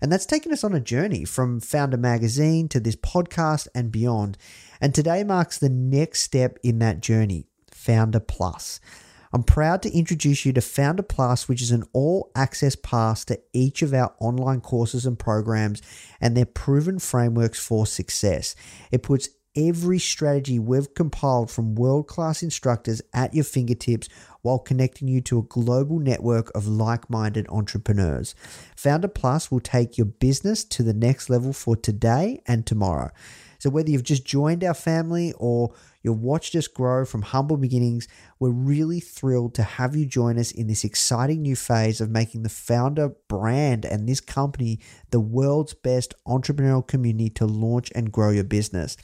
and that's taken us on a journey from Foundr Magazine to this podcast and beyond. And today marks the next step in that journey Foundr Plus. I'm proud to introduce you to Foundr Plus, which is an all access pass to each of our online courses and programs and their proven frameworks for success. It puts every strategy we've compiled from world class instructors at your fingertips while connecting you to a global network of like minded entrepreneurs. Foundr Plus will take your business to the next level for today and tomorrow. So, whether you've just joined our family or you've watched us grow from humble beginnings, we're really thrilled to have you join us in this exciting new phase of making the Foundr brand and this company the world's best entrepreneurial community to launch and grow your business.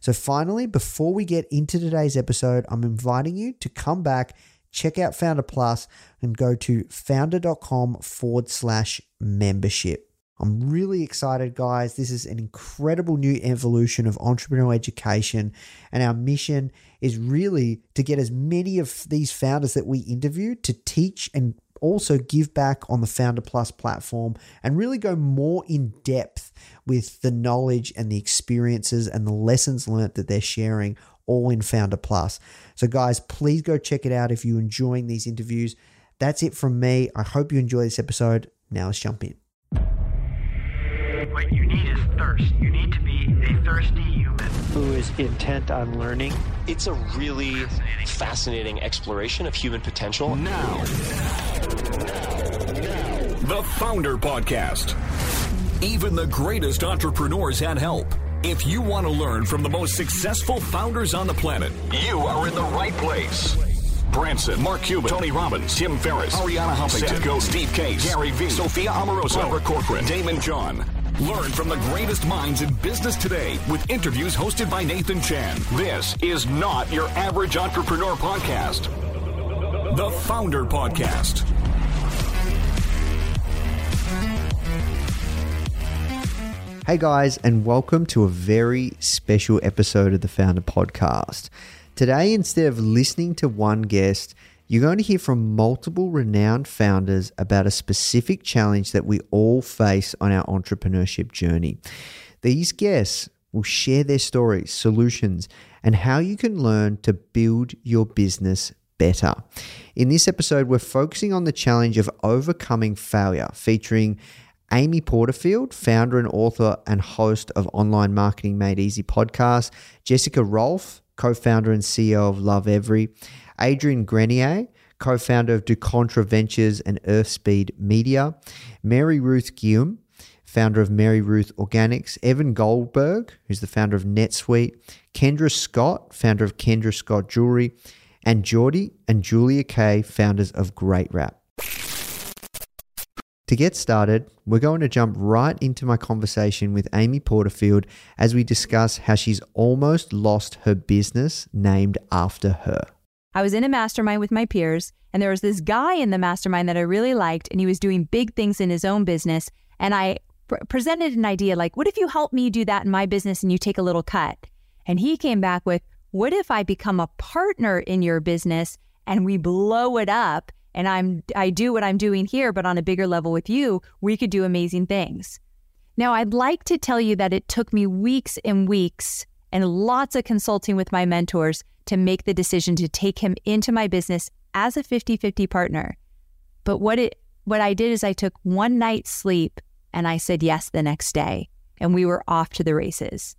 So, finally, before we get into today's episode, I'm inviting you to come back check out Foundr Plus and go to foundr.com forward slash membership. I'm really excited, guys. This is an incredible new evolution of entrepreneurial education. And our mission is really to get as many of these founders that we interview to teach and also give back on the Foundr Plus platform and really go more in depth with the knowledge and the experiences and the lessons learned that they're sharing all in Foundr Plus. So, guys, please go check it out if you're enjoying these interviews. That's it from me. I hope you enjoy this episode. Now let's jump in. What you need is thirst. You need to be a thirsty human. who is intent on learning. It's a really fascinating exploration of human potential. Now, the Foundr Podcast. Even the greatest entrepreneurs had help. If you want to learn from the most successful founders on the planet, you are in the right place. Branson, Mark Cuban, Tony Robbins, Tim Ferriss, Arianna Huffington, Seth Godin, Steve Case, Gary Vee, Sophia Amoruso, Barbara Corcoran, Daymond John. Learn from the greatest minds in business today with interviews hosted by Nathan Chan. This is not your average entrepreneur podcast. The Foundr Podcast. Hey guys, and welcome to a very special episode of the Foundr Podcast. Today, instead of listening to one guest, you're going to hear from multiple renowned founders about a specific challenge that we all face on our entrepreneurship journey. These guests will share their stories, solutions, and how you can learn to build your business better. In this episode, we're focusing on the challenge of overcoming failure, featuring Amy Porterfield, founder and author and host of Online Marketing Made Easy podcast, Jessica Rolph, co founder and CEO of Lovevery, Adrian Grenier, co founder of DuContra Ventures and Earthspeed Media, MaryRuth Ghiyam, founder of MaryRuth Organics, Evan Goldberg, who's the founder of NetSuite, Kendra Scott, founder of Kendra Scott Jewelry, and Jordy and Julia Kay, founders of Great Wrap. To get started, we're going to jump right into my conversation with Amy Porterfield as we discuss how she's almost lost her business named after her. I was in a mastermind with my peers, and there was this guy in the mastermind that I really liked, and he was doing big things in his own business. And I pr- presented an idea like, what if you help me do that in my business and you take a little cut? And he came back with, what if I become a partner in your business and we blow it up and I'm I do what I'm doing here but on a bigger level with you, we could do amazing things. Now, I'd like to tell you that it took me weeks and weeks and lots of consulting with my mentors to make the decision to take him into my business as a 50-50 partner. But what it what I did is I took one night's sleep and I said yes the next day and we were off to the races.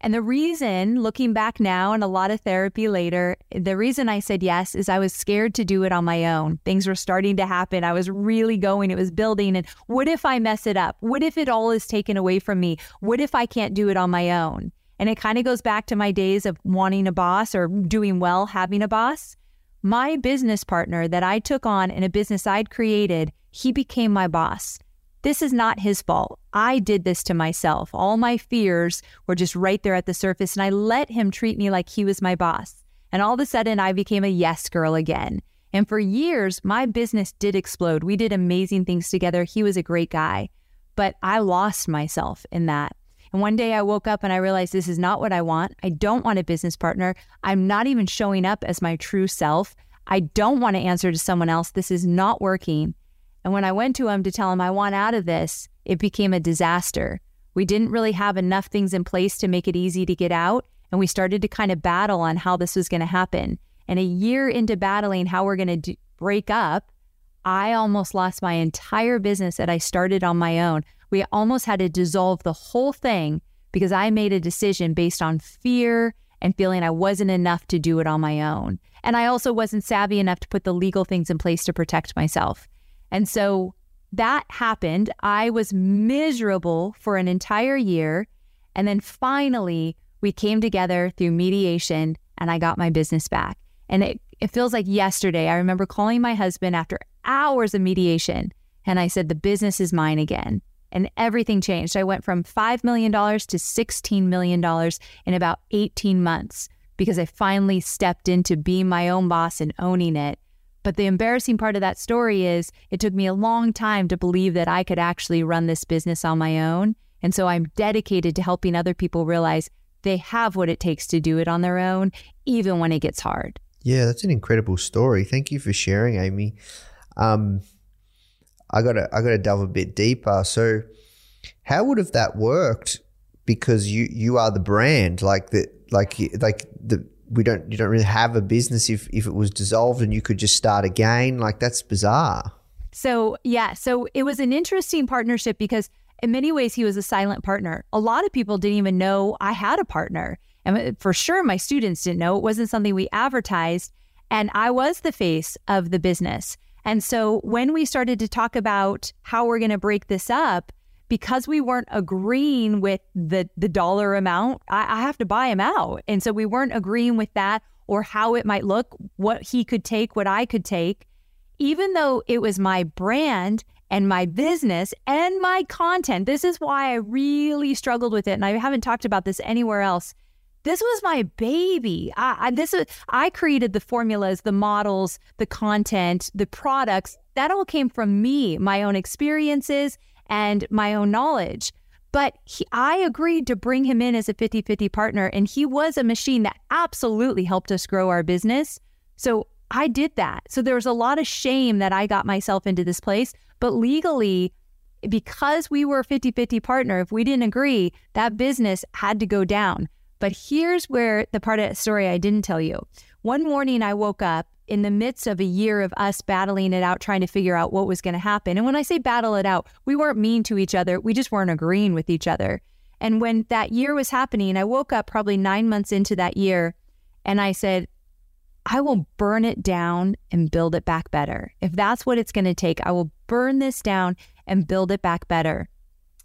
And the reason, looking back now and a lot of therapy later, the reason I said yes is I was scared to do it on my own. Things were starting to happen. I was really going, it was building. And what if I mess it up? What if it all is taken away from me? What if I can't do it on my own? And it kind of goes back to my days of wanting a boss or doing well having a boss. My business partner that I took on in a business I'd created, he became my boss. This is not his fault. I did this to myself. All my fears were just right there at the surface, and I let him treat me like he was my boss. And all of a sudden, I became a yes girl again. And for years, my business did explode. We did amazing things together. He was a great guy, but I lost myself in that. And one day I woke up and I realized this is not what I want. I don't want a business partner. I'm not even showing up as my true self. I don't want to answer to someone else. This is not working. And when I went to him to tell him I want out of this, it became a disaster. We didn't really have enough things in place to make it easy to get out. And we started to kind of battle on how this was going to happen. And a year into battling how we're going to break up, I almost lost my entire business that I started on my own. We almost had to dissolve the whole thing because I made a decision based on fear and feeling I wasn't enough to do it on my own. And I also wasn't savvy enough to put the legal things in place to protect myself. And so that happened. I was miserable for an entire year. And then finally, we came together through mediation and I got my business back. And it, it feels like yesterday. I remember calling my husband after hours of mediation and I said, The business is mine again. And everything changed. I went from $5 million to $16 million in about 18 months because I finally stepped into being my own boss and owning it but the embarrassing part of that story is it took me a long time to believe that I could actually run this business on my own. And so I'm dedicated to helping other people realize they have what it takes to do it on their own, even when it gets hard. Yeah, that's an incredible story. Thank you for sharing, Amy. Um, I gotta I gotta delve a bit deeper. So, how would have that worked? Because you you are the brand, like the like like the we don't you don't really have a business if if it was dissolved and you could just start again. Like that's bizarre. So yeah. So it was an interesting partnership because in many ways he was a silent partner. A lot of people didn't even know i had a partner. And uh, for sure my students didn't know. It wasn't something we advertised. And i was the face of the business and so when we started to talk about how we're going to break this up because we weren't agreeing with the the dollar amount, I, I have to buy him out. And so we weren't agreeing with that or how it might look, what he could take, what I could take. Even though it was my brand and my business and my content, this is why I really struggled with it. And I haven't talked about this anywhere else. This was my baby. I, I this is, I created the formulas, the models, the content, the products. That all came from me, my own experiences and my own knowledge. But he, I agreed to bring him in as a 50 50 partner, and he was a machine that absolutely helped us grow our business. So I did that. So there was a lot of shame that I got myself into this place. But legally, because we were a 50 50 partner, if we didn't agree, that business had to go down. But here's where the part of the story I didn't tell you. One morning I woke up in the midst of a year of us battling it out, trying to figure out what was going to happen. And when I say battle it out, we weren't mean to each other. We just weren't agreeing with each other. And when that year was happening, I woke up probably nine months into that year and I said, I will burn it down and build it back better. If that's what it's going to take, I will burn this down and build it back better.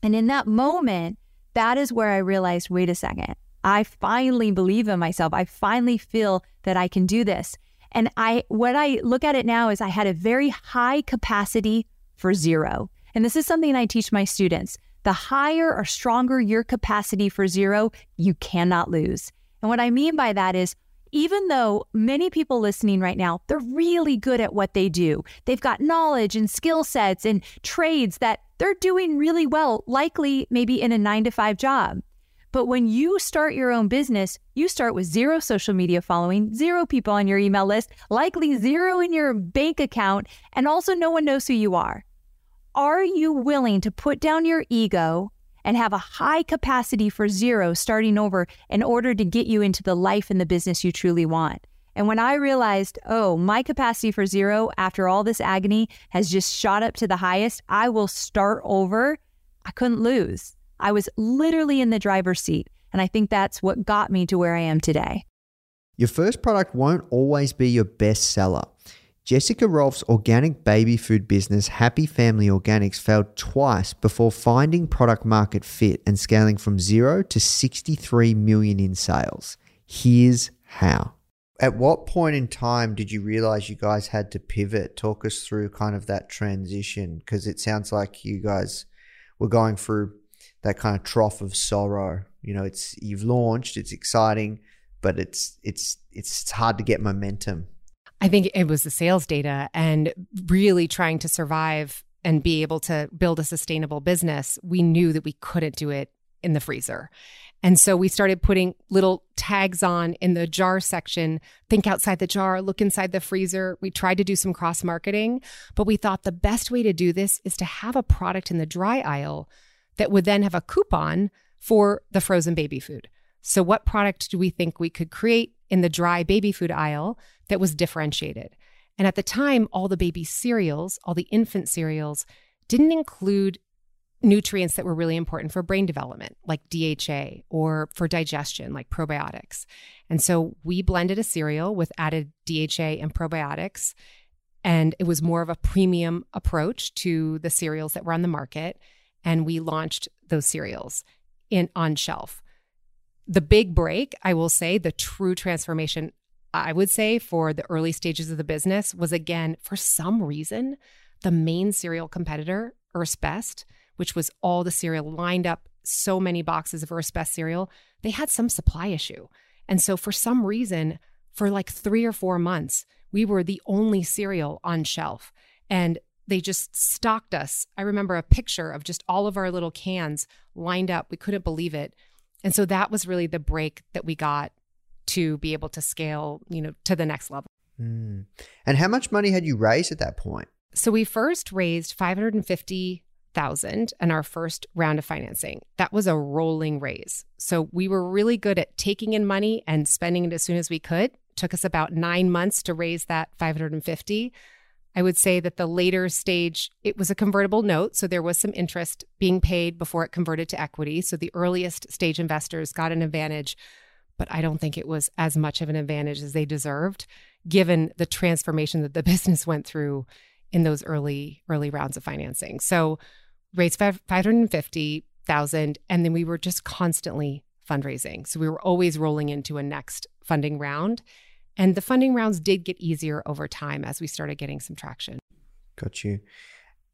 And in that moment, that is where I realized wait a second. I finally believe in myself. I finally feel that I can do this. And I what I look at it now is I had a very high capacity for zero. And this is something I teach my students. The higher or stronger your capacity for zero, you cannot lose. And what I mean by that is even though many people listening right now, they're really good at what they do. They've got knowledge and skill sets and trades that they're doing really well, likely maybe in a 9 to 5 job. But when you start your own business, you start with zero social media following, zero people on your email list, likely zero in your bank account, and also no one knows who you are. Are you willing to put down your ego and have a high capacity for zero starting over in order to get you into the life and the business you truly want? And when I realized, oh, my capacity for zero after all this agony has just shot up to the highest, I will start over, I couldn't lose. I was literally in the driver's seat. And I think that's what got me to where I am today. Your first product won't always be your best seller. Jessica Rolph's organic baby food business, Happy Family Organics, failed twice before finding product market fit and scaling from zero to 63 million in sales. Here's how. At what point in time did you realize you guys had to pivot? Talk us through kind of that transition because it sounds like you guys were going through that kind of trough of sorrow. You know, it's you've launched, it's exciting, but it's it's it's hard to get momentum. I think it was the sales data and really trying to survive and be able to build a sustainable business. We knew that we couldn't do it in the freezer. And so we started putting little tags on in the jar section think outside the jar, look inside the freezer. We tried to do some cross marketing, but we thought the best way to do this is to have a product in the dry aisle that would then have a coupon for the frozen baby food. So, what product do we think we could create in the dry baby food aisle that was differentiated? And at the time, all the baby cereals, all the infant cereals, didn't include nutrients that were really important for brain development, like DHA, or for digestion, like probiotics. And so we blended a cereal with added DHA and probiotics. And it was more of a premium approach to the cereals that were on the market. And we launched those cereals in on shelf the big break, I will say, the true transformation, I would say, for the early stages of the business was again, for some reason, the main cereal competitor, Earth's Best, which was all the cereal lined up so many boxes of Earth's Best cereal, they had some supply issue. And so, for some reason, for like three or four months, we were the only cereal on shelf. And they just stocked us. I remember a picture of just all of our little cans lined up. We couldn't believe it. And so that was really the break that we got to be able to scale, you know, to the next level. Mm. And how much money had you raised at that point? So we first raised 550,000 in our first round of financing. That was a rolling raise. So we were really good at taking in money and spending it as soon as we could. It took us about 9 months to raise that 550. I would say that the later stage, it was a convertible note. So there was some interest being paid before it converted to equity. So the earliest stage investors got an advantage, but I don't think it was as much of an advantage as they deserved, given the transformation that the business went through in those early, early rounds of financing. So raised 550,000 and then we were just constantly fundraising. So we were always rolling into a next funding round. And the funding rounds did get easier over time as we started getting some traction. Got you.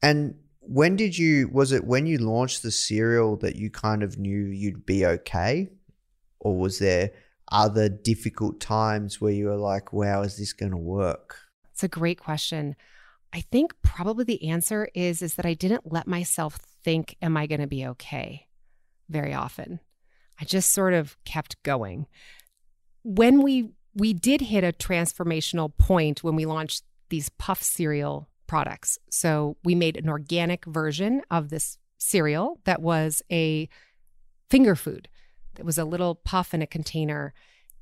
And when did you, was it when you launched the cereal that you kind of knew you'd be okay? Or was there other difficult times where you were like, wow, is this going to work? It's a great question. I think probably the answer is is that I didn't let myself think am I going to be okay very often. I just sort of kept going. When we we did hit a transformational point when we launched these puff cereal products. So we made an organic version of this cereal that was a finger food. That was a little puff in a container.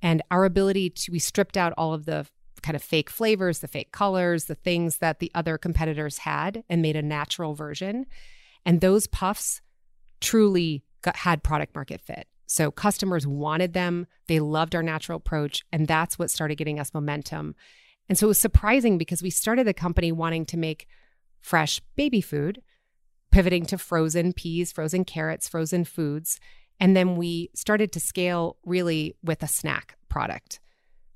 And our ability to, we stripped out all of the kind of fake flavors, the fake colors, the things that the other competitors had and made a natural version. And those puffs truly got, had product market fit. So customers wanted them, they loved our natural approach, and that's what started getting us momentum. And so it was surprising because we started the company wanting to make fresh baby food, pivoting to frozen peas, frozen carrots, frozen foods. And then we started to scale really with a snack product.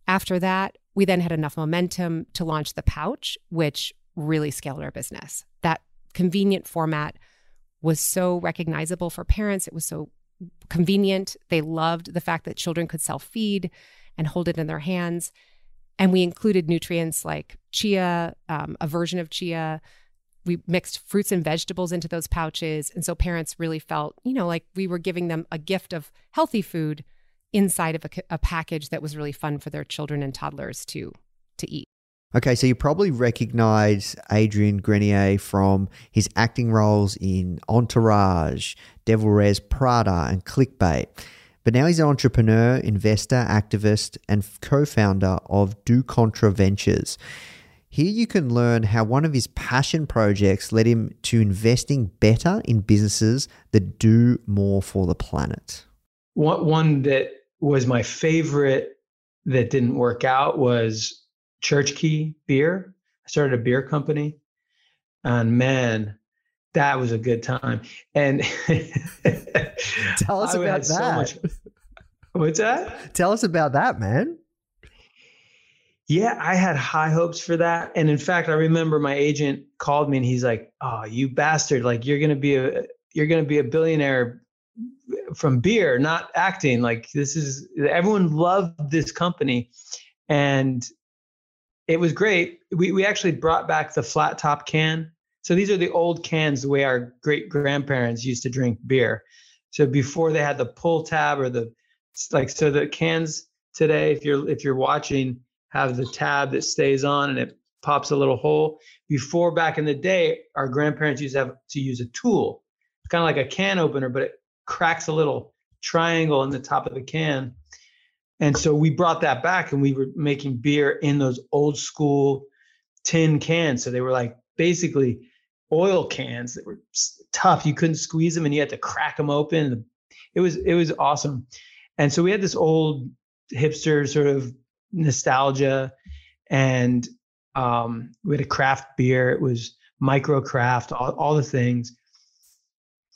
After that, we then had enough momentum to launch the pouch, which really scaled our business. That convenient format was so recognizable for parents. It was so convenient. They loved the fact that children could self feed and hold it in their hands. And we included nutrients like chia, um, a version of chia. We mixed fruits and vegetables into those pouches. And so parents really felt, you know, like we were giving them a gift of healthy food inside of a, a package that was really fun for their children and toddlers to to eat. Okay, so you probably recognize Adrian Grenier from his acting roles in Entourage, Devil Wears Prada, and Clickbait. But now he's an entrepreneur, investor, activist, and co founder of DuContra Ventures. Here you can learn how one of his passion projects led him to investing better in businesses that do more for the planet. one that was my favorite that didn't work out was Churchkey Beer. I started a beer company, and man, that was a good time. And Tell us I about had so that. much- what's that? Tell us about that, man. Yeah, I had high hopes for that. And in fact, I remember my agent called me and he's like, "Oh, you bastard, like you're to be a you're going to be a billionaire from beer, not acting. Like this is everyone loved this company." And it was great. We we actually brought back the flat top can. So these are the old cans the way our great grandparents used to drink beer. So before they had the pull tab or the like so the cans today if you're if you're watching have the tab that stays on and it pops a little hole. Before back in the day, our grandparents used to have to use a tool. It's kind of like a can opener, but it cracks a little triangle in the top of the can. And so we brought that back and we were making beer in those old school tin cans. So they were like basically oil cans that were tough. You couldn't squeeze them and you had to crack them open. It was it was awesome. And so we had this old hipster sort of nostalgia and um, we had a craft beer. It was micro craft, all, all the things.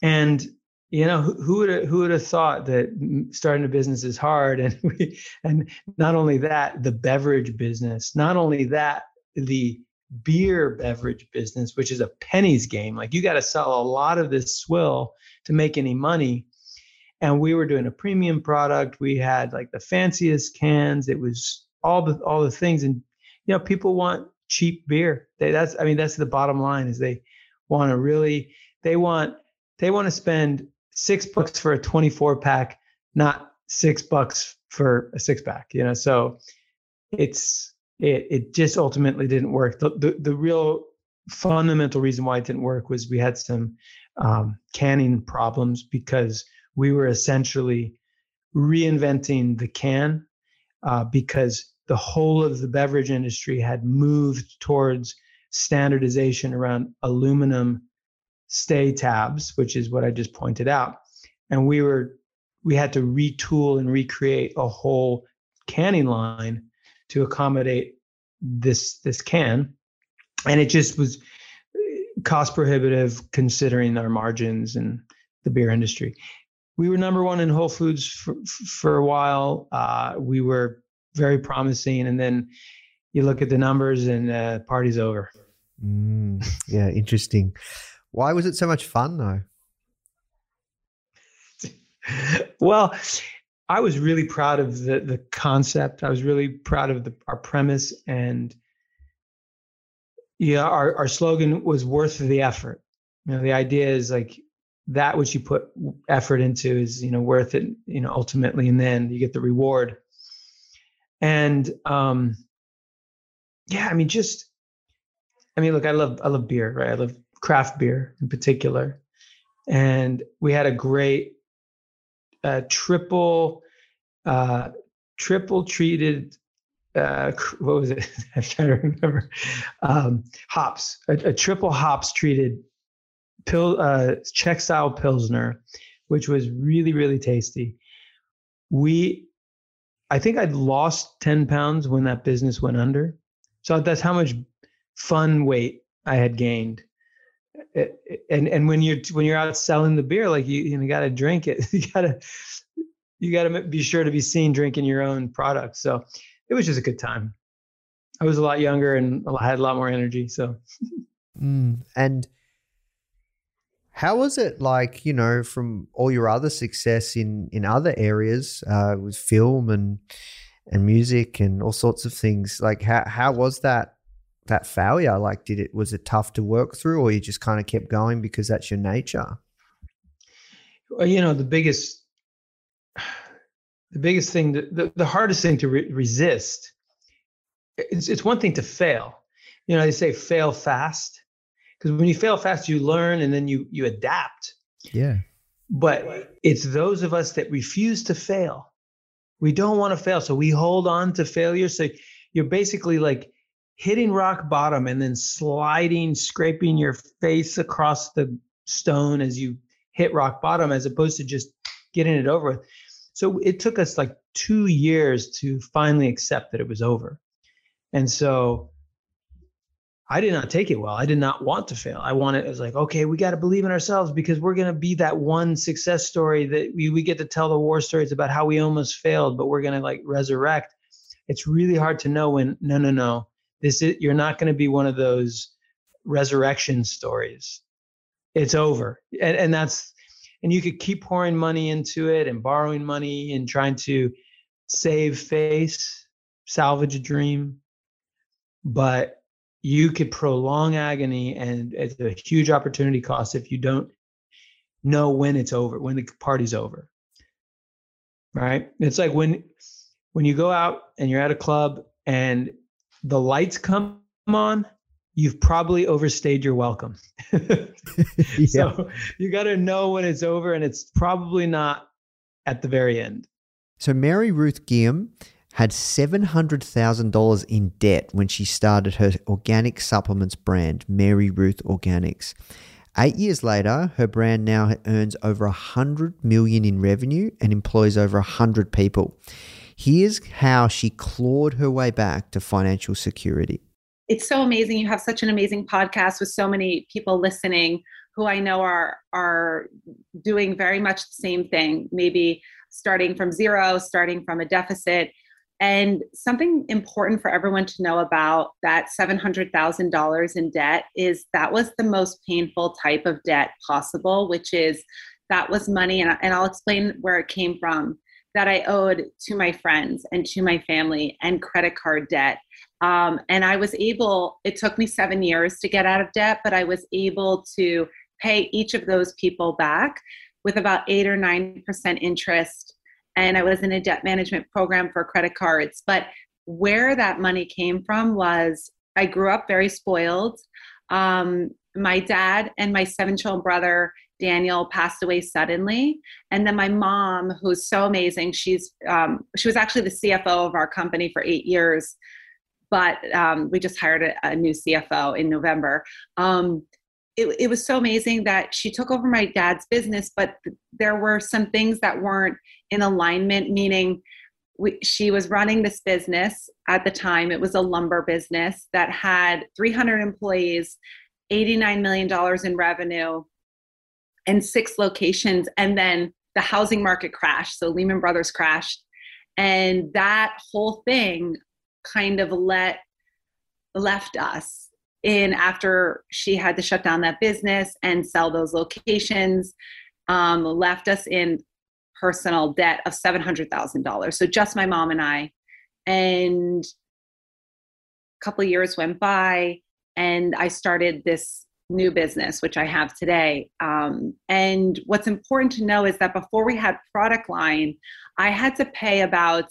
And you know, who, would have, who would have thought that starting a business is hard? And we, and not only that, the beverage business. Not only that, the beer beverage business, which is a pennies game. Like you got to sell a lot of this swill to make any money. And we were doing a premium product. We had like the fanciest cans. It was all the all the things. And you know, people want cheap beer. They, that's I mean, that's the bottom line. Is they want to really they want they want to spend six bucks for a 24 pack, not six bucks for a six pack. You know, so it's it it just ultimately didn't work. The the, the real fundamental reason why it didn't work was we had some um, canning problems because we were essentially reinventing the can uh, because the whole of the beverage industry had moved towards standardization around aluminum stay tabs, which is what I just pointed out. And we were we had to retool and recreate a whole canning line to accommodate this this can. And it just was cost prohibitive considering our margins and the beer industry. We were number one in Whole Foods for, for a while. Uh, we were very promising, and then you look at the numbers, and uh, party's over. Mm, yeah, interesting. Why was it so much fun though? well, I was really proud of the the concept. I was really proud of the, our premise, and yeah, our our slogan was worth the effort. You know, the idea is like that which you put effort into is you know worth it. You know, ultimately, and then you get the reward. And um, yeah, I mean, just I mean, look, I love I love beer, right? I love craft beer in particular, and we had a great uh, triple uh, triple treated uh, what was it? I'm trying to remember. Um, hops, a, a triple hops treated pill uh, Czech style pilsner, which was really really tasty. We, I think I'd lost ten pounds when that business went under. So that's how much fun weight I had gained. And and when you're when you're out selling the beer, like you you got to drink it. You got to you got to be sure to be seen drinking your own product. So it was just a good time. I was a lot younger and I had a lot more energy. So Mm, and how was it like, you know, from all your other success in in other areas uh, with film and and music and all sorts of things? Like, how how was that that failure? Like, did it was it tough to work through, or you just kind of kept going because that's your nature? Well, you know the biggest the biggest thing the, the, hardest thing to re- resist it's, it's one thing to fail you know they say fail fast because when you fail fast you learn and then you you adapt Yeah. but it's those of us that refuse to fail we don't want to fail so we hold on to failure so you're basically like hitting rock bottom and then sliding scraping your face across the stone as you hit rock bottom as opposed to just getting it over with So it took us like two years to finally accept that it was over. And so I did not take it well. I did not want to fail. I wanted, it was like, okay, we got to believe in ourselves because we're going to be that one success story that we, we get to tell the war stories about how we almost failed, but we're going to like resurrect. It's really hard to know when, no, no, no, this is, you're not going to be one of those resurrection stories. It's over. And, and that's, and you could keep pouring money into it and borrowing money and trying to save face, salvage a dream. But you could prolong agony and it's a huge opportunity cost if you don't know when it's over when the party's over right it's like when when you go out and you're at a club and the lights come on you've probably overstayed your welcome yeah. so you got to know when it's over and it's probably not at the very end so MaryRuth Ghiyam had $700,000 in debt when she started her organic supplements brand, MaryRuth Organics. Eight years later, her brand now earns over 100 million in revenue and employs over 100 people. Here's how she clawed her way back to financial security. It's so amazing. You have such an amazing podcast with so many people listening who I know are are doing very much the same thing, maybe starting from zero, starting from a deficit and something important for everyone to know about that $700,000 in debt is that was the most painful type of debt possible, which is that was money, and, and I'll explain where it came from, that I owed to my friends and to my family and credit card debt. Um, and I was able, it took me seven years to get out of debt, but I was able to pay each of those people back with about eight or 9% interest and I was in a debt management program for credit cards. But where that money came from was I grew up very spoiled. Um, my dad and my seven child brother Daniel passed away suddenly, and then my mom, who's so amazing, she's um, she was actually the CFO of our company for eight years, but um, we just hired a, a, new CFO in November. Um, it, it was so amazing that she took over my dad's business, but th- there were some things that weren't in alignment, meaning we, she was running this business at the time. It was a lumber business that had 300 employees, $89 million in revenue, and six locations. And then the housing market crashed. So Lehman Brothers crashed. And that whole thing kind of let left us in after she had to shut down that business and sell those locations um, left us in personal debt of $700,000. So just my mom and I. And a couple years went by, and I started this new business, which I have today. Um, and what's important to know is that before we had product line, I had to pay about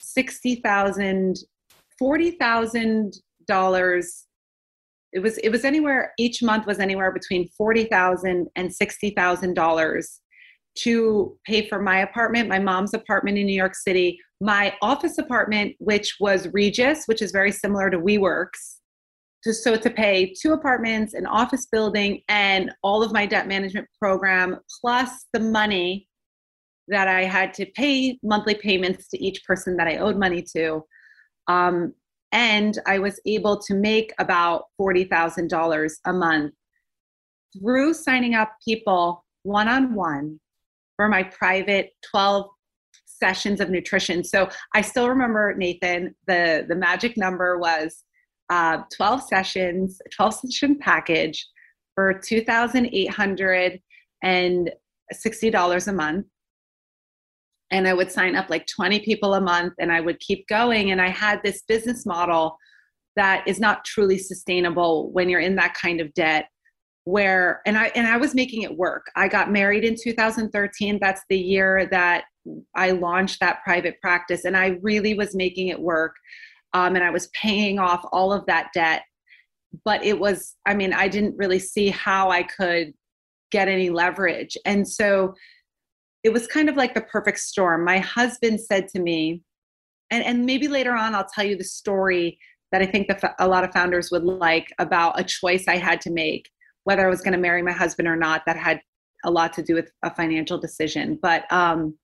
sixty thousand, forty thousand dollars. It was it was anywhere each month was anywhere between forty thousand and sixty thousand dollars to pay for my apartment, my mom's apartment in New York City, my office apartment, which was Regus, which is very similar to WeWorks. To, so to pay two apartments, an office building, and all of my debt management program, plus the money that I had to pay monthly payments to each person that I owed money to. Um, and I was able to make about $40,000 a month through signing up people one on one for my private 12 sessions of nutrition. So I still remember Nathan, the, the magic number was uh, 12 sessions, 12 session package for $2,860 a month. And I would sign up like 20 people a month and I would keep going. And I had this business model that is not truly sustainable when you're in that kind of debt where and I and I was making it work. I got married in 2013. That's the year that I launched that private practice, and I really was making it work. Um, and I was paying off all of that debt. But it was, I mean, I didn't really see how I could get any leverage. And so it was kind of like the perfect storm. My husband said to me, and, and maybe later on I'll tell you the story that I think that a lot of founders would like about a choice I had to make whether I was going to marry my husband or not, that had a lot to do with a financial decision. But um,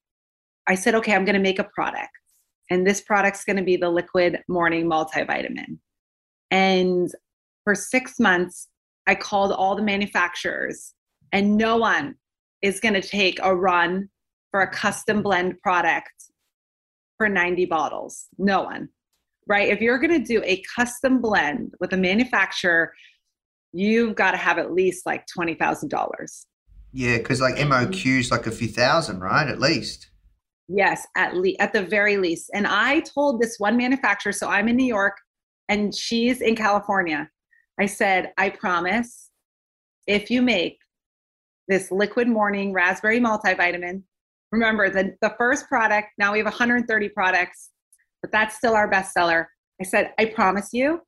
I said, okay, I'm going to make a product. And this product's going to be the liquid morning multivitamin. And for six months, I called all the manufacturers, and no one is going to take a run for a custom blend product for 90 bottles. No one, right? If you're going to do a custom blend with a manufacturer, you've got to have at least like $20,000. Yeah, because like MOQ's like a few thousand, right? At least. Yes, at least at the very least. And I told this one manufacturer, so I'm in New York and she's in California. I said, I promise if you make this liquid morning raspberry multivitamin, remember the, the first product, now we have 130 products, but that's still our bestseller. I said, I promise you,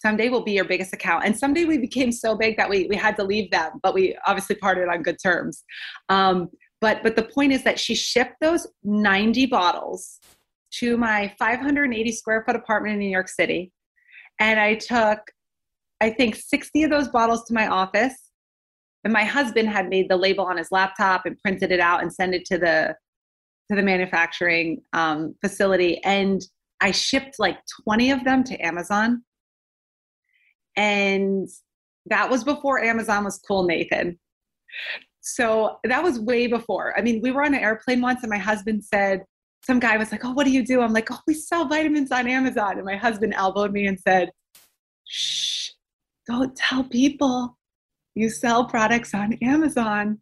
someday we'll be your biggest account. And someday we became so big that we, we had to leave them, but we obviously parted on good terms. Um, but but the point is that she shipped those 90 bottles to my 580 square foot apartment in New York City. And I took, I think, 60 of those bottles to my office. And my husband had made the label on his laptop and printed it out and sent it to the to the manufacturing um, facility. And I shipped like 20 of them to Amazon. And that was before Amazon was cool, Nathan. So that was way before. I mean, we were on an airplane once, and my husband said, some guy was like, Oh, what do you do? I'm like, Oh, we sell vitamins on Amazon. And my husband elbowed me and said, Shh, don't tell people you sell products on Amazon.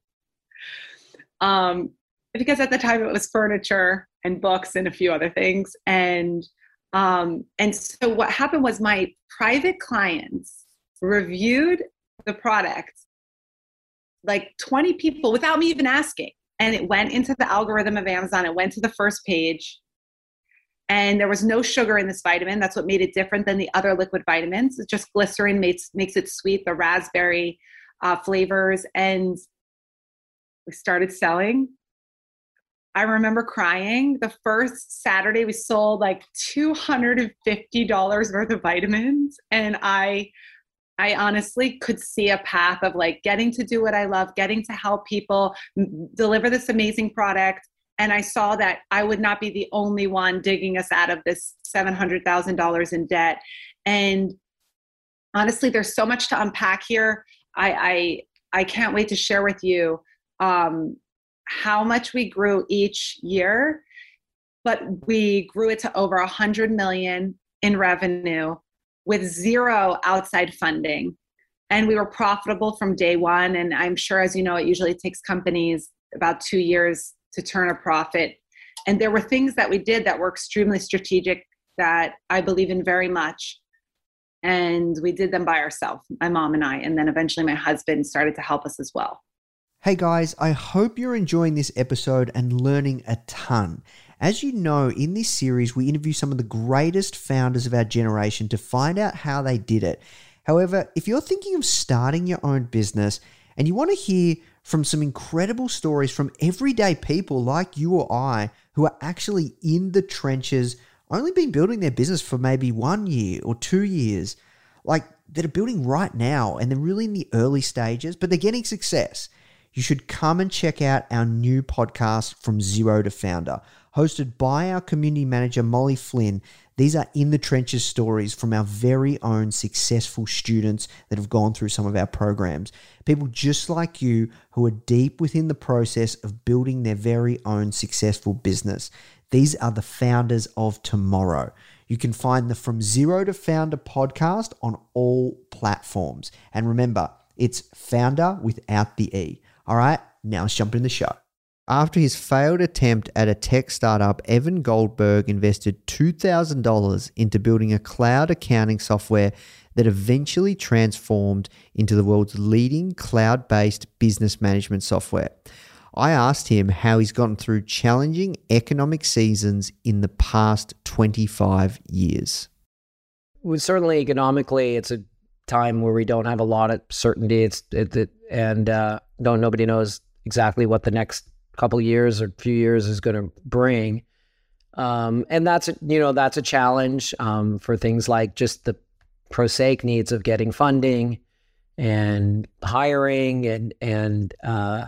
Um, because at the time it was furniture and books and a few other things. And um, and so what happened was my private clients reviewed the product like 20 people without me even asking. And it went into the algorithm of Amazon. It went to the first page. And there was no sugar in this vitamin. That's what made it different than the other liquid vitamins. It's just glycerin makes, makes it sweet, the raspberry uh, flavors. And we started selling. I remember crying. The first Saturday, we sold like $250 worth of vitamins. And I I honestly could see a path of like getting to do what I love, getting to help people deliver this amazing product. And I saw that I would not be the only one digging us out of this $700,000 in debt. And honestly, there's so much to unpack here. I, I, I can't wait to share with you um, how much we grew each year, but we grew it to over 100 million in revenue with zero outside funding. And we were profitable from day one. And I'm sure, as you know, it usually takes companies about two years to turn a profit. And there were things that we did that were extremely strategic that I believe in very much. And we did them by ourselves, my mom and I. And then eventually my husband started to help us as well. Hey guys, I hope you're enjoying this episode and learning a ton. As you know, in this series, we interview some of the greatest founders of our generation to find out how they did it. However, if you're thinking of starting your own business and you want to hear from some incredible stories from everyday people like you or I who are actually in the trenches, only been building their business for maybe one year or two years, like that are building right now and they're really in the early stages, but they're getting success, you should come and check out our new podcast, From Zero to Foundr hosted by our community manager, Molly Flynn. These are in the trenches stories from our very own successful students that have gone through some of our programs. People just like you who are deep within the process of building their very own successful business. These are the founders of tomorrow. You can find the From Zero to Foundr podcast on all platforms. And remember, it's founder without the E. All right, now let's jump in the show. After his failed attempt at a tech startup, Evan Goldberg invested $2,000 into building a cloud accounting software that eventually transformed into the world's leading cloud based business management software. I asked him how he's gotten through challenging economic seasons in the past 25 years. Well, certainly economically, it's a time where we don't have a lot of certainty. It's it, it and uh, don't nobody knows exactly what the next couple years or few years is going to bring. Um, and that's you know that's a challenge um, for things like just the prosaic needs of getting funding and hiring and and uh,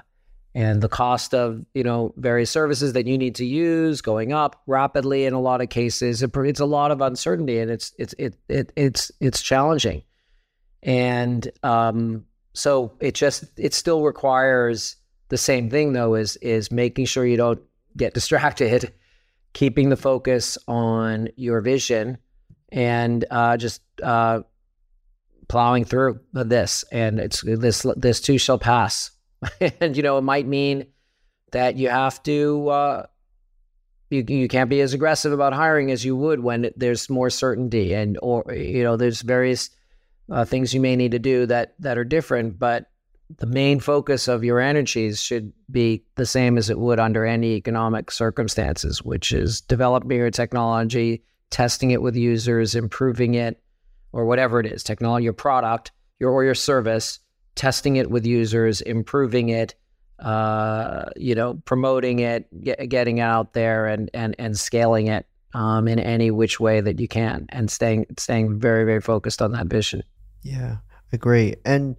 and the cost of you know various services that you need to use going up rapidly in a lot of cases It, it's a lot of uncertainty and it's it's it, it it's it's challenging and um, so it just it still requires the same thing though is is making sure you don't get distracted keeping the focus on your vision and uh, just uh, plowing through this. And it's this this too shall pass. And you know it might mean that you have to uh, you you can't be as aggressive about hiring as you would when there's more certainty and or you know there's various uh, things you may need to do that that are different but the main focus of your energies should be the same as it would under any economic circumstances which is developing your technology testing it with users improving it or whatever it is technology your product your or your service testing it with users, improving it, uh, you know, promoting it, get, getting out there, and and and scaling it um, in any which way that you can, and staying staying very very focused on that vision. Yeah, agree. And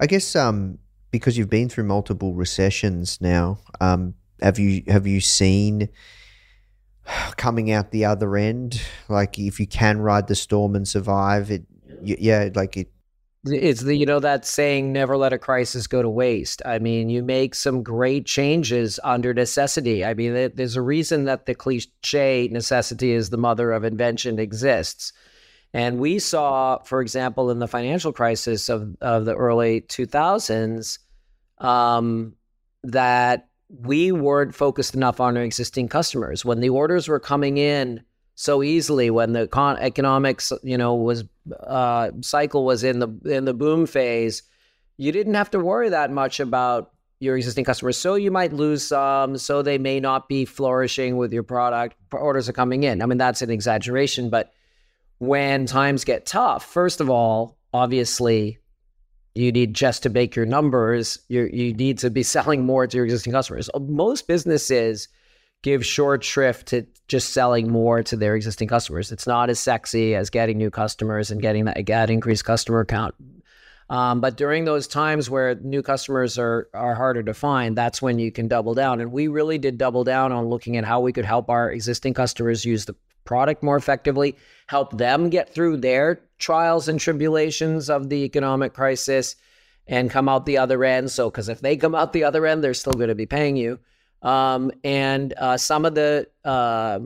I guess um, because you've been through multiple recessions now, um, have you have you seen? coming out the other end like if you can ride the storm and survive it yeah like it it's the you know that saying never let a crisis go to waste i mean you make some great changes under necessity i mean there's a reason that the cliche necessity is the mother of invention exists and we saw for example in the financial crisis of, of the early 2000s um, that we weren't focused enough on our existing customers when the orders were coming in so easily when the con- economics, you know, was uh, cycle was in the in the boom phase. You didn't have to worry that much about your existing customers. So you might lose some. So they may not be flourishing with your product. Orders are coming in. I mean, that's an exaggeration, but when times get tough, first of all, obviously, you need just to make your numbers. You you need to be selling more to your existing customers. Most businesses give short shrift to just selling more to their existing customers. It's not as sexy as getting new customers and getting that, that increased customer count. Um, but during those times where new customers are are harder to find, that's when you can double down. And we really did double down on looking at how we could help our existing customers use the product more effectively, help them get through their trials and tribulations of the economic crisis, and come out the other end. So, because if they come out the other end, they're still going to be paying you. Um, and uh, some of the uh,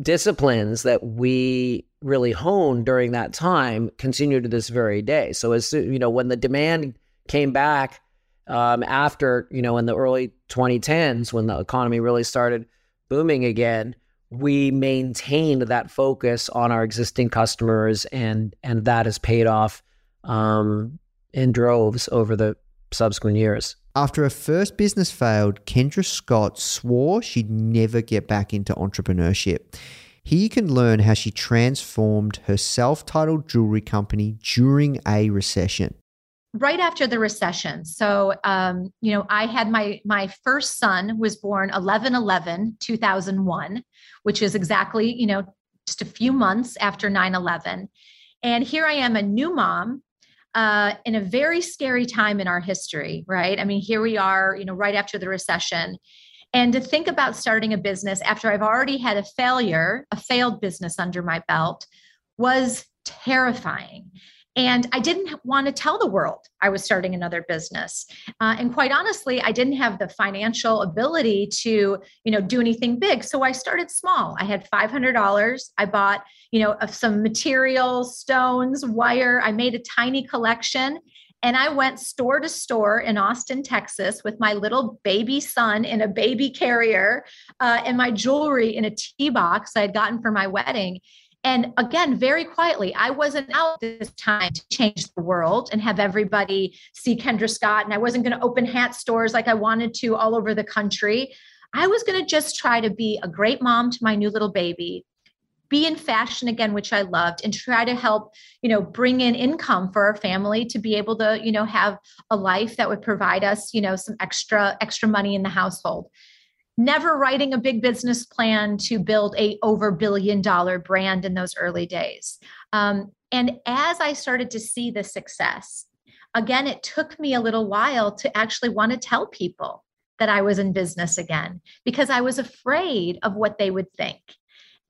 disciplines that we really honed during that time continue to this very day. So as you know, when the demand came back um, after you know in the early 2010s, when the economy really started booming again, we maintained that focus on our existing customers, and and that has paid off um, in droves over the subsequent years. After her first business failed, Kendra Scott swore she'd never get back into entrepreneurship. Here you can learn how she transformed her self titled jewelry company during a recession. Right after the recession. So, um, you know, I had my my first son was born 11 11 2001, which is exactly, you know, just a few months after 9 11. And here I am, a new mom uh, in a very scary time in our history, right? I mean, here we are, you know, right after the recession. And to think about starting a business after I've already had a failure, a failed business under my belt, was terrifying. And I didn't want to tell the world I was starting another business. Uh, and quite honestly, I didn't have the financial ability to, you know, do anything big. So I started small. I had $500. I bought, you know, some materials, stones, wire. I made a tiny collection. And I went store to store in Austin, Texas, with my little baby son in a baby carrier uh, and my jewelry in a tea box I had gotten for my wedding. And again, very quietly, I wasn't out this time to change the world and have everybody see Kendra Scott. And I wasn't going to open hat stores like I wanted to all over the country. I was going to just try to be a great mom to my new little baby, be in fashion again, which I loved, and try to help, you know, bring in income for our family to be able to, you know, have a life that would provide us, you know, some extra extra money in the household never writing a big business plan to build a over billion dollar brand in those early days um, and as i started to see the success again it took me a little while to actually want to tell people that I was in business again because I was afraid of what they would think.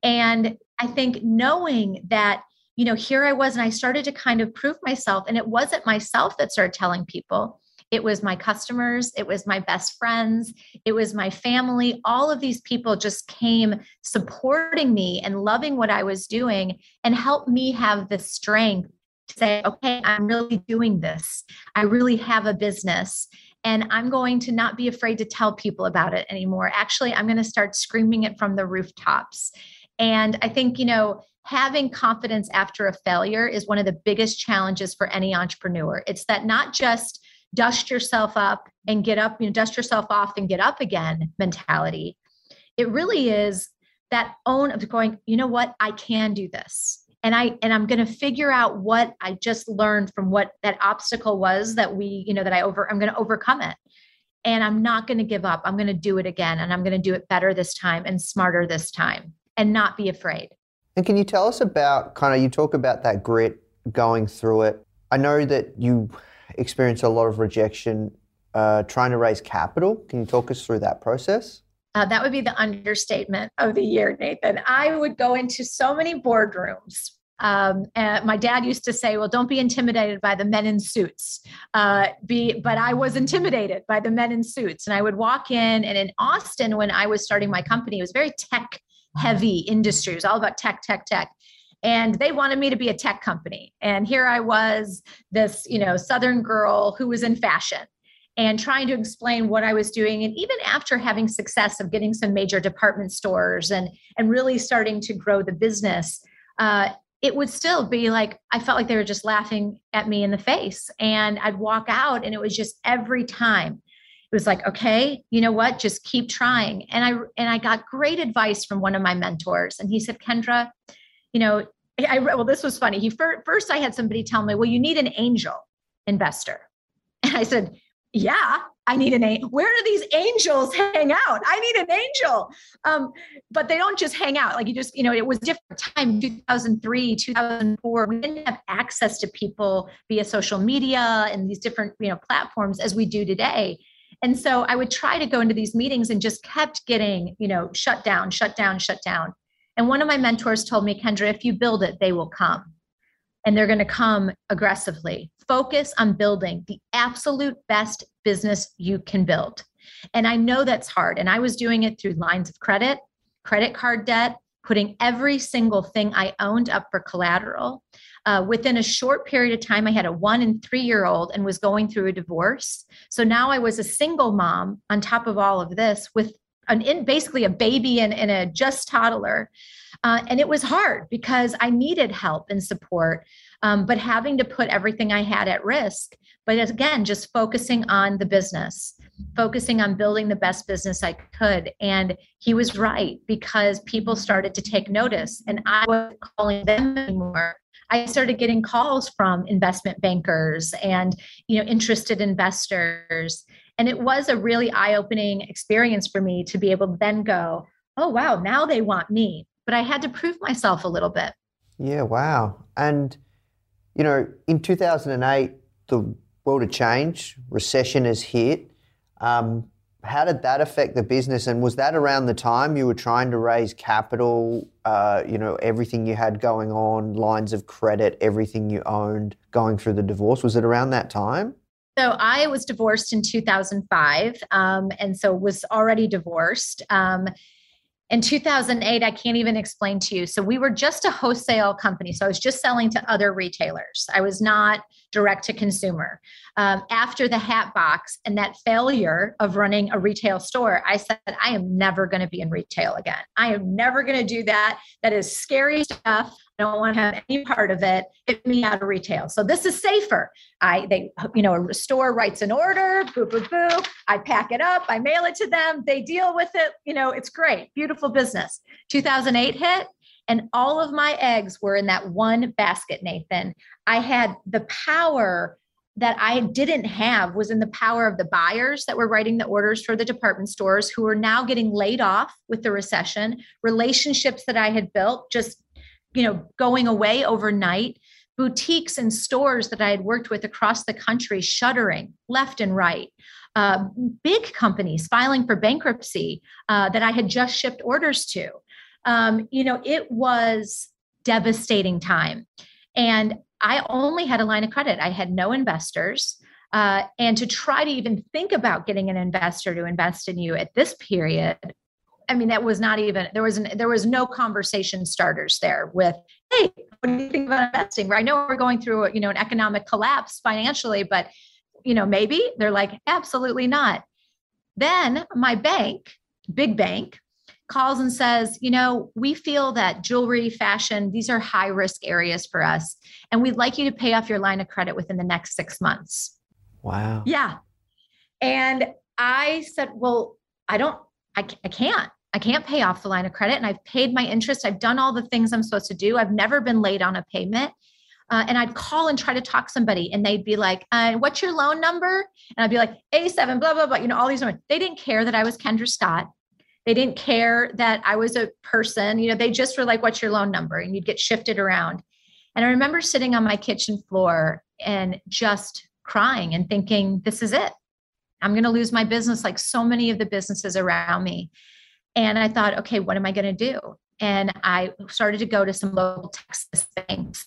And I think knowing that, you know, here I was and I started to kind of prove myself, and it wasn't myself that started telling people. It was my customers, it was my best friends, it was my family. All of these people just came supporting me and loving what I was doing and helped me have the strength to say, okay, I'm really doing this. I really have a business and I'm going to not be afraid to tell people about it anymore. Actually, I'm going to start screaming it from the rooftops. And I think, you know, having confidence after a failure is one of the biggest challenges for any entrepreneur. It's that not just dust yourself up and get up, you know, dust yourself off and get up again mentality. It really is that own of going, you know what, I can do this. And I and I'm going to figure out what I just learned from what that obstacle was that we, you know, that I over I'm going to overcome it. And I'm not going to give up. I'm going to do it again and I'm going to do it better this time and smarter this time and not be afraid. And can you tell us about kind of you talk about that grit going through it? I know that you experienced a lot of rejection uh, trying to raise capital. Can you talk us through that process? Uh, that would be the understatement of the year, Nathan. I would go into so many boardrooms. Um, and my dad used to say, "Well, don't be intimidated by the men in suits." Uh, be, but I was intimidated by the men in suits, and I would walk in. And in Austin, when I was starting my company, it was very tech heavy industry. It was all about tech, tech, tech. And they wanted me to be a tech company. And here I was, this, you know, Southern girl who was in fashion and trying to explain what I was doing. And even after having success of getting some major department stores and and really starting to grow the business, uh, it would still be like I felt like they were just laughing at me in the face. And I'd walk out, and it was just every time it was like okay you know what just keep trying and i and i got great advice from one of my mentors and he said kendra you know i well this was funny. He first i had somebody tell me well you need an angel investor. And i said yeah i need an angel where do these angels hang out? I need an angel. Um, but they don't just hang out. Like you just you know it was different time 2003 2004 we didn't have access to people via social media and these different you know platforms as we do today. And so I would try to go into these meetings and just kept getting, you know, shut down, shut down, shut down. And one of my mentors told me, Kendra, if you build it, they will come. And they're going to come aggressively. Focus on building the absolute best business you can build. And I know that's hard. And I was doing it through lines of credit, credit card debt, putting every single thing I owned up for collateral. Uh, within a short period of time, I had a one and three year old and was going through a divorce. So now I was a single mom on top of all of this with an in basically a baby and, and a just toddler. Uh, and it was hard because I needed help and support, um, but having to put everything I had at risk. But again, just focusing on the business, focusing on building the best business I could. And he was right because people started to take notice, and I wasn't calling them anymore. I started getting calls from investment bankers and you know interested investors and it was a really eye-opening experience for me to be able to then go oh wow now they want me but I had to prove myself a little bit yeah wow and you know in 2008 the world had changed recession has hit um, how did that affect the business? And was that around the time you were trying to raise capital? Uh, you know, everything you had going on, lines of credit, everything you owned, going through the divorce. Was it around that time? So I was divorced in 2005, um, and so was already divorced. Um, in 2008 i can't even explain to you. So we were just a wholesale company so i was just selling to other retailers. I was not direct to consumer. Um, after the hat box and that failure of running a retail store i said i am never going to be in retail again. I am never going to do that. That is scary stuff don't want to have any part of it. Get me out of retail. So this is safer. I they you know a store writes an order, boo boo boo. I pack it up, I mail it to them. They deal with it. You know it's great, beautiful business. 2008 hit, and all of my eggs were in that one basket. Nathan, I had the power that I didn't have was in the power of the buyers that were writing the orders for the department stores who are now getting laid off with the recession, relationships that I had built just you know going away overnight boutiques and stores that i had worked with across the country shuttering left and right uh, big companies filing for bankruptcy uh, that I had just shipped orders to. Um, you know, it was devastating time. And I only had a line of credit. I had no investors. Uh, and to try to even think about getting an investor to invest in you at this period, I mean, that was not even there was an, there was no conversation starters there with, hey, what do you think about investing? I know we're going through you know an economic collapse financially, but you know maybe they're like absolutely not. Then my bank, big bank, calls and says, you know, we feel that jewelry, fashion, these are high risk areas for us. And we'd like you to pay off your line of credit within the next six months. Wow. Yeah. And I said, well, I don't, I, I can't. I can't pay off the line of credit and I've paid my interest. I've done all the things I'm supposed to do. I've never been late on a payment. Uh, and I'd call and try to talk somebody, and they'd be like, uh, "What's your loan number?" And I'd be like, "A7, blah blah blah." You know, all these numbers. They didn't care that I was Kendra Scott. They didn't care that I was a person. You know, they just were like, "What's your loan number?" And you'd get shifted around. And I remember sitting on my kitchen floor and just crying and thinking, "This is it. I'm going to lose my business, like so many of the businesses around me." And I thought, okay, what am I going to do? And I started to go to some local Texas banks.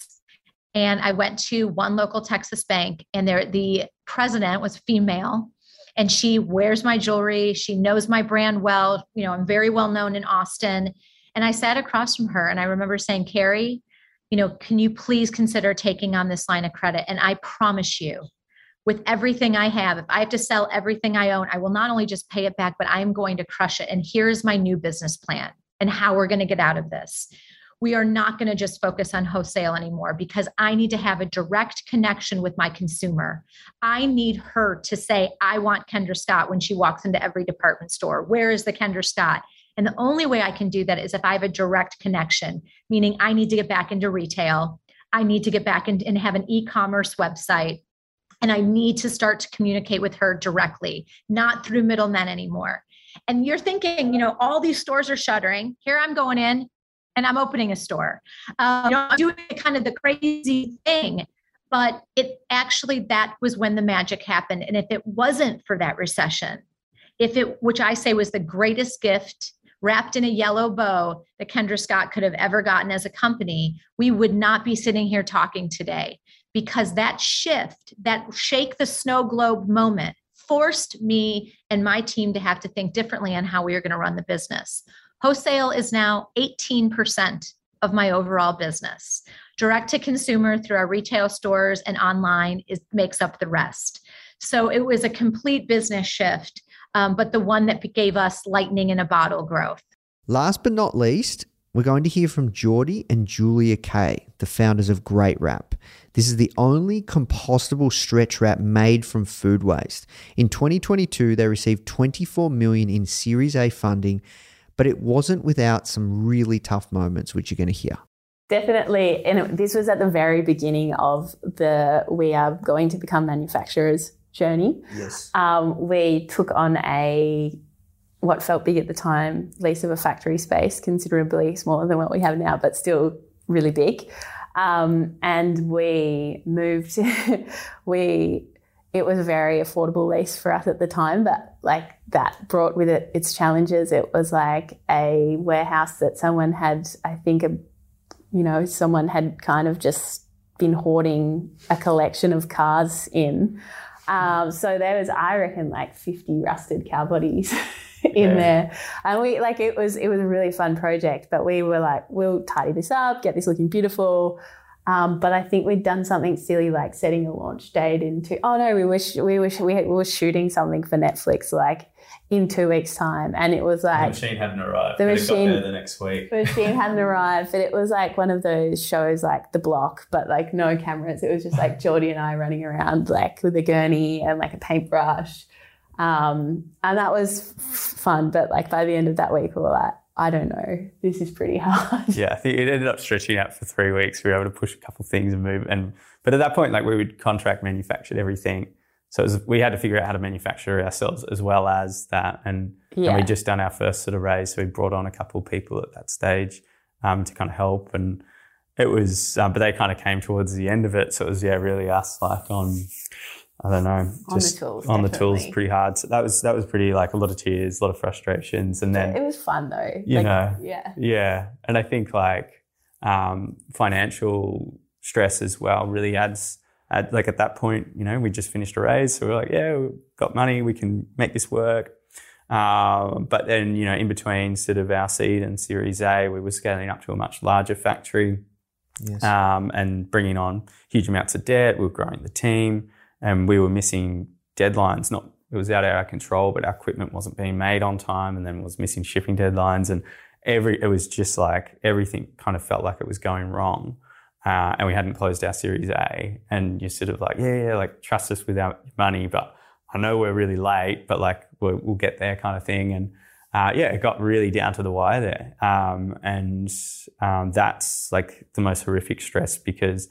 And I went to one local Texas bank, and there the president was female, and she wears my jewelry. She knows my brand well. You know, I'm very well known in Austin. And I sat across from her, and I remember saying, Carrie, you know, can you please consider taking on this line of credit? And I promise you, with everything I have. If I have to sell everything I own, I will not only just pay it back, but I am going to crush it. And here's my new business plan and how we're going to get out of this. We are not going to just focus on wholesale anymore because I need to have a direct connection with my consumer. I need her to say, I want Kendra Scott when she walks into every department store. Where is the Kendra Scott? And the only way I can do that is if I have a direct connection, meaning I need to get back into retail. I need to get back in, and have an e commerce website and I need to start to communicate with her directly, not through middlemen anymore. And you're thinking, you know, all these stores are shuttering. Here I'm going in and I'm opening a store. Um, you know, I'm doing kind of the crazy thing. But it actually, that was when the magic happened. And if it wasn't for that recession, if it, which I say was the greatest gift wrapped in a yellow bow that Kendra Scott could have ever gotten as a company, we would not be sitting here talking today because that shift, that shake the snow globe moment, forced me and my team to have to think differently on how we are going to run the business. Wholesale is now 18% of my overall business. Direct to consumer through our retail stores and online is makes up the rest. So it was a complete business shift, um, but the one that gave us lightning in a bottle growth. Last but not least, we're going to hear from Jordy and Julia Kay, the founders of Great Wrap. This is the only compostable stretch wrap made from food waste. In 2022, they received 24 million in Series A funding, but it wasn't without some really tough moments, which you're going to hear. Definitely, and this was at the very beginning of the we are going to become manufacturers journey. Yes. Um, we took on a what felt big at the time lease of a factory space, considerably smaller than what we have now, but still really big. Um, and we moved, we, it was a very affordable lease for us at the time, but like that brought with it its challenges. It was like a warehouse that someone had, I think, a, you know, someone had kind of just been hoarding a collection of cars in. Um, so there was, I reckon, like 50 rusted cow bodies in yeah. there. And we like it was it was a really fun project, but we were like, we'll tidy this up, get this looking beautiful. Um, but I think we'd done something silly like setting a launch date into. Oh no, we wish we wish we, we were shooting something for Netflix like in two weeks' time, and it was like the machine hadn't arrived. The machine the next week. The machine hadn't arrived, but it was like one of those shows like The Block, but like no cameras. It was just like Jordy and I running around like with a gurney and like a paintbrush um, and that was fun. But like by the end of that week, we were like, I don't know, this is pretty hard. Yeah, I think it ended up stretching out for three weeks. We were able to push a couple of things and move. And but at that point, like we would contract manufactured everything. So was, we had to figure out how to manufacture ourselves as well as that. And, yeah. and we'd just done our first sort of raise. So we brought on a couple of people at that stage um, to kind of help. And it was, um, but they kind of came towards the end of it. So it was, yeah, really us like on I don't know, On the tools, on the tools, pretty hard. So that was that was pretty like a lot of tears, a lot of frustrations, and then it was fun though. you Like, know, yeah. yeah, and I think like um, financial stress as well really adds. At, like at that point, you know, we just finished a raise, so we're like, yeah, we've got money, we can make this work. Uh, but then, you know, in between sort of our seed and Series A, we were scaling up to a much larger factory Yes. um, and bringing on huge amounts of debt. We were growing the team, and we were missing deadlines. Not it was out of our control, but our equipment wasn't being made on time, and then was missing shipping deadlines, and every it was just like everything kind of felt like it was going wrong. Uh, and we hadn't closed our Series A, and you're sort of like, yeah, yeah, like trust us with our money, but I know we're really late, but like we'll, we'll get there, kind of thing. And uh, yeah, it got really down to the wire there. Um, and um, that's like the most horrific stress because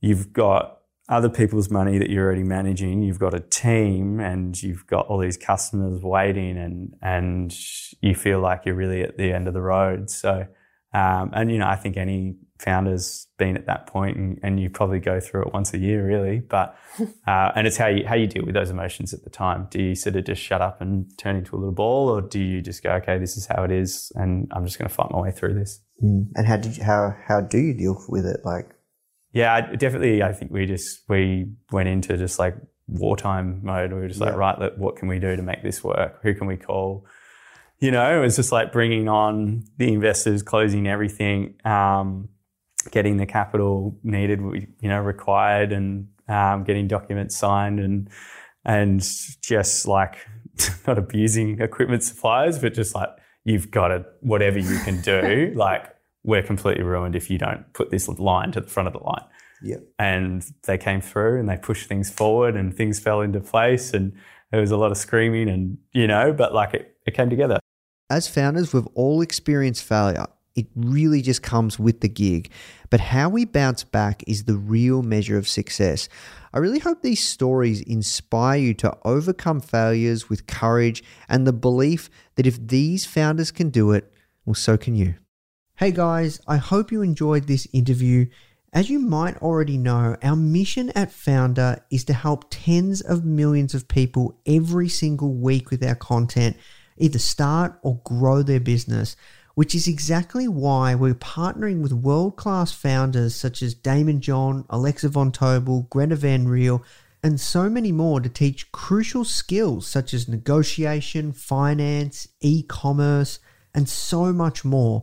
you've got other people's money that you're already managing. You've got a team and you've got all these customers waiting and, and you feel like you're really at the end of the road. So, um, and you know, I think any founder's been at that point and, and you probably go through it once a year really, but, uh, and it's how you, how you deal with those emotions at the time. Do you sort of just shut up and turn into a little ball or do you just go, okay, this is how it is and I'm just going to fight my way through this? Mm. And how did you, how how do you deal with it? Like, Yeah, definitely. I think we just we went into just like wartime mode. We were just like, right, what can we do to make this work? Who can we call? You know, it was just like bringing on the investors, closing everything, um, getting the capital needed, you know, required, and um, getting documents signed, and and just like not abusing equipment suppliers, but just like you've got to whatever you can do, like we're completely ruined if you don't put this line to the front of the line. Yep. And they came through and they pushed things forward and things fell into place and there was a lot of screaming and you know, but like it, it came together. As founders, we've all experienced failure. It really just comes with the gig. But how we bounce back is the real measure of success. I really hope these stories inspire you to overcome failures with courage and the belief that if these founders can do it, well, so can you. Hey guys, I hope you enjoyed this interview. As you might already know, our mission at Foundr is to help tens of millions of people every single week with our content either start or grow their business, which is exactly why we're partnering with world class founders such as Daymond John, Alexa Von Tobel, Greta Van Riel, and so many more to teach crucial skills such as negotiation, finance, e commerce, and so much more.